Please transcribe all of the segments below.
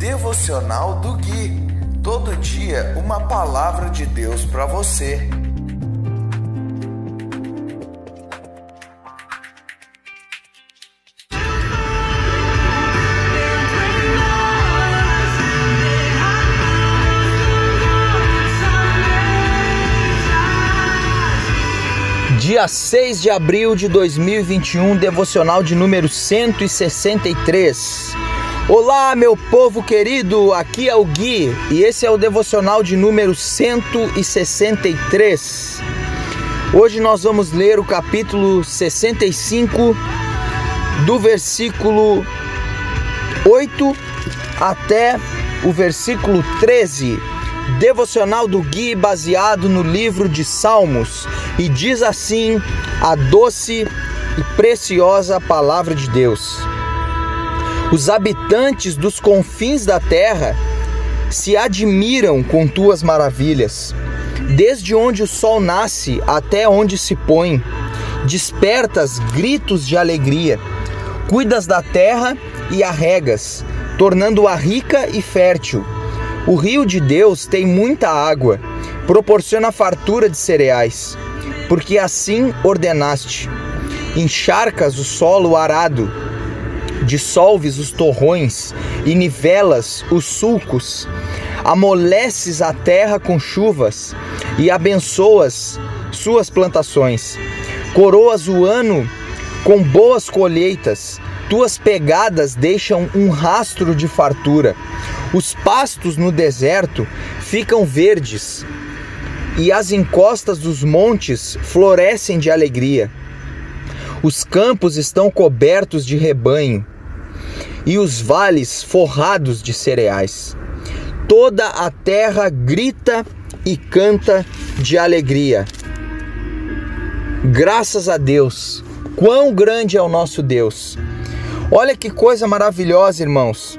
Devocional do Gui. Todo dia uma palavra de Deus para você. Dia 6 de abril de 2021, devocional de número 163. Olá, meu povo querido, aqui é o Gui e esse é o devocional de número 163. Hoje nós vamos ler o capítulo 65, do versículo 8 até o versículo 13. Devocional do Gui baseado no livro de Salmos e diz assim a doce e preciosa palavra de Deus. Os habitantes dos confins da terra se admiram com tuas maravilhas. Desde onde o sol nasce até onde se põe, despertas gritos de alegria. Cuidas da terra e a regas, tornando-a rica e fértil. O rio de Deus tem muita água, proporciona fartura de cereais, porque assim ordenaste. Encharcas o solo arado dissolves os torrões e nivelas os sulcos, amoleces a terra com chuvas e abençoas suas plantações. Coroas o ano com boas colheitas, tuas pegadas deixam um rastro de fartura. Os pastos no deserto ficam verdes e as encostas dos montes florescem de alegria. Os campos estão cobertos de rebanho e os vales forrados de cereais. Toda a terra grita e canta de alegria. Graças a Deus, quão grande é o nosso Deus. Olha que coisa maravilhosa, irmãos.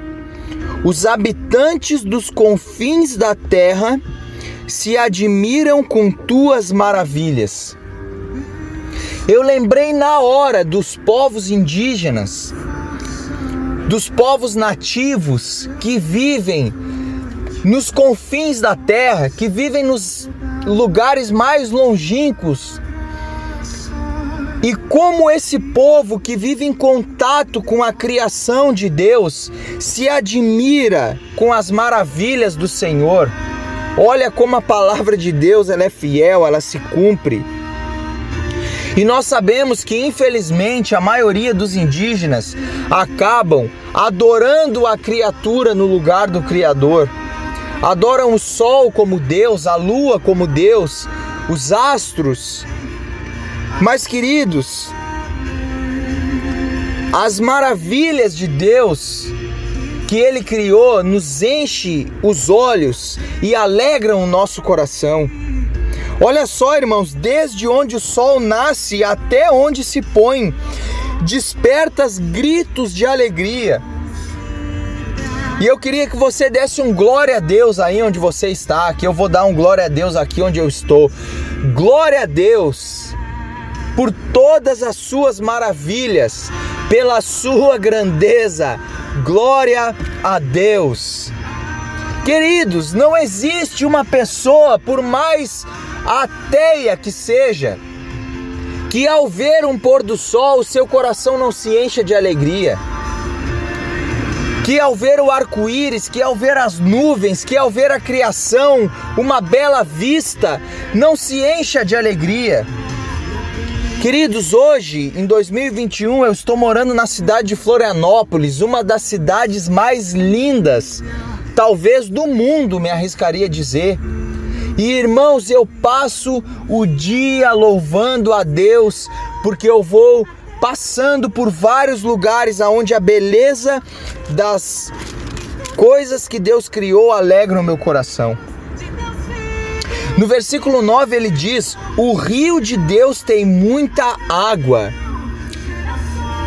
Os habitantes dos confins da terra se admiram com tuas maravilhas. Eu lembrei na hora dos povos indígenas dos povos nativos que vivem nos confins da terra, que vivem nos lugares mais longínquos. E como esse povo que vive em contato com a criação de Deus se admira com as maravilhas do Senhor. Olha como a palavra de Deus ela é fiel, ela se cumpre. E nós sabemos que, infelizmente, a maioria dos indígenas acabam adorando a criatura no lugar do Criador. Adoram o sol como Deus, a lua como Deus, os astros. Mas, queridos, as maravilhas de Deus que Ele criou nos enche os olhos e alegram o nosso coração. Olha só, irmãos, desde onde o sol nasce até onde se põe, despertas gritos de alegria. E eu queria que você desse um glória a Deus aí onde você está, que eu vou dar um glória a Deus aqui onde eu estou. Glória a Deus por todas as suas maravilhas, pela sua grandeza. Glória a Deus. Queridos, não existe uma pessoa, por mais ateia que seja, que ao ver um pôr do sol o seu coração não se encha de alegria. Que ao ver o arco-íris, que ao ver as nuvens, que ao ver a criação, uma bela vista, não se encha de alegria. Queridos, hoje, em 2021, eu estou morando na cidade de Florianópolis, uma das cidades mais lindas, talvez do mundo, me arriscaria dizer. E irmãos, eu passo o dia louvando a Deus, porque eu vou passando por vários lugares aonde a beleza das coisas que Deus criou alegra o meu coração. No versículo 9 ele diz: O rio de Deus tem muita água.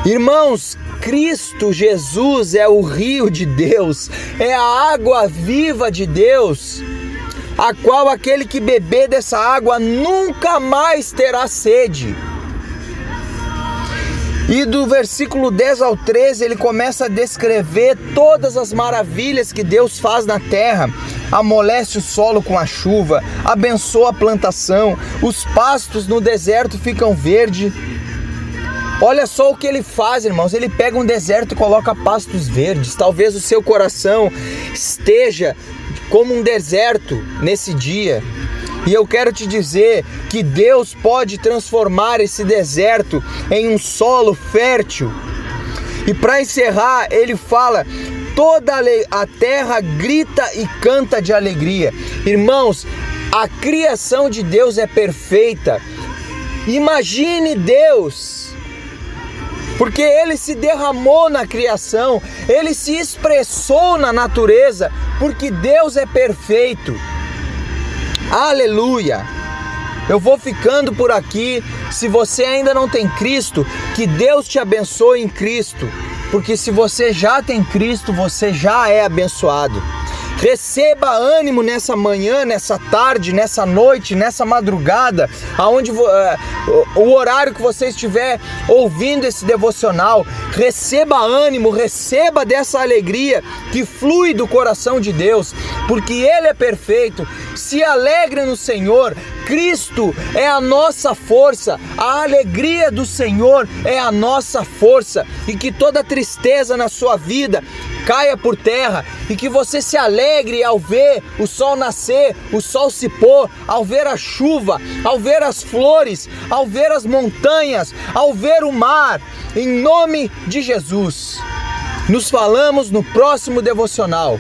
Irmãos, Cristo Jesus é o rio de Deus, é a água viva de Deus a qual aquele que beber dessa água nunca mais terá sede. E do versículo 10 ao 13, ele começa a descrever todas as maravilhas que Deus faz na terra. Amolece o solo com a chuva, abençoa a plantação, os pastos no deserto ficam verdes. Olha só o que ele faz, irmãos. Ele pega um deserto e coloca pastos verdes. Talvez o seu coração esteja como um deserto nesse dia. E eu quero te dizer que Deus pode transformar esse deserto em um solo fértil. E para encerrar, ele fala: toda a terra grita e canta de alegria. Irmãos, a criação de Deus é perfeita. Imagine Deus, porque ele se derramou na criação, ele se expressou na natureza, porque Deus é perfeito. Aleluia! Eu vou ficando por aqui. Se você ainda não tem Cristo, que Deus te abençoe em Cristo. Porque se você já tem Cristo, você já é abençoado. Receba ânimo nessa manhã, nessa tarde, nessa noite, nessa madrugada, aonde uh, o horário que você estiver ouvindo esse devocional. Receba ânimo, receba dessa alegria que flui do coração de Deus, porque Ele é perfeito. Se alegre no Senhor. Cristo é a nossa força, a alegria do Senhor é a nossa força, e que toda tristeza na sua vida caia por terra e que você se alegre ao ver o sol nascer, o sol se pôr, ao ver a chuva, ao ver as flores, ao ver as montanhas, ao ver o mar, em nome de Jesus. Nos falamos no próximo devocional.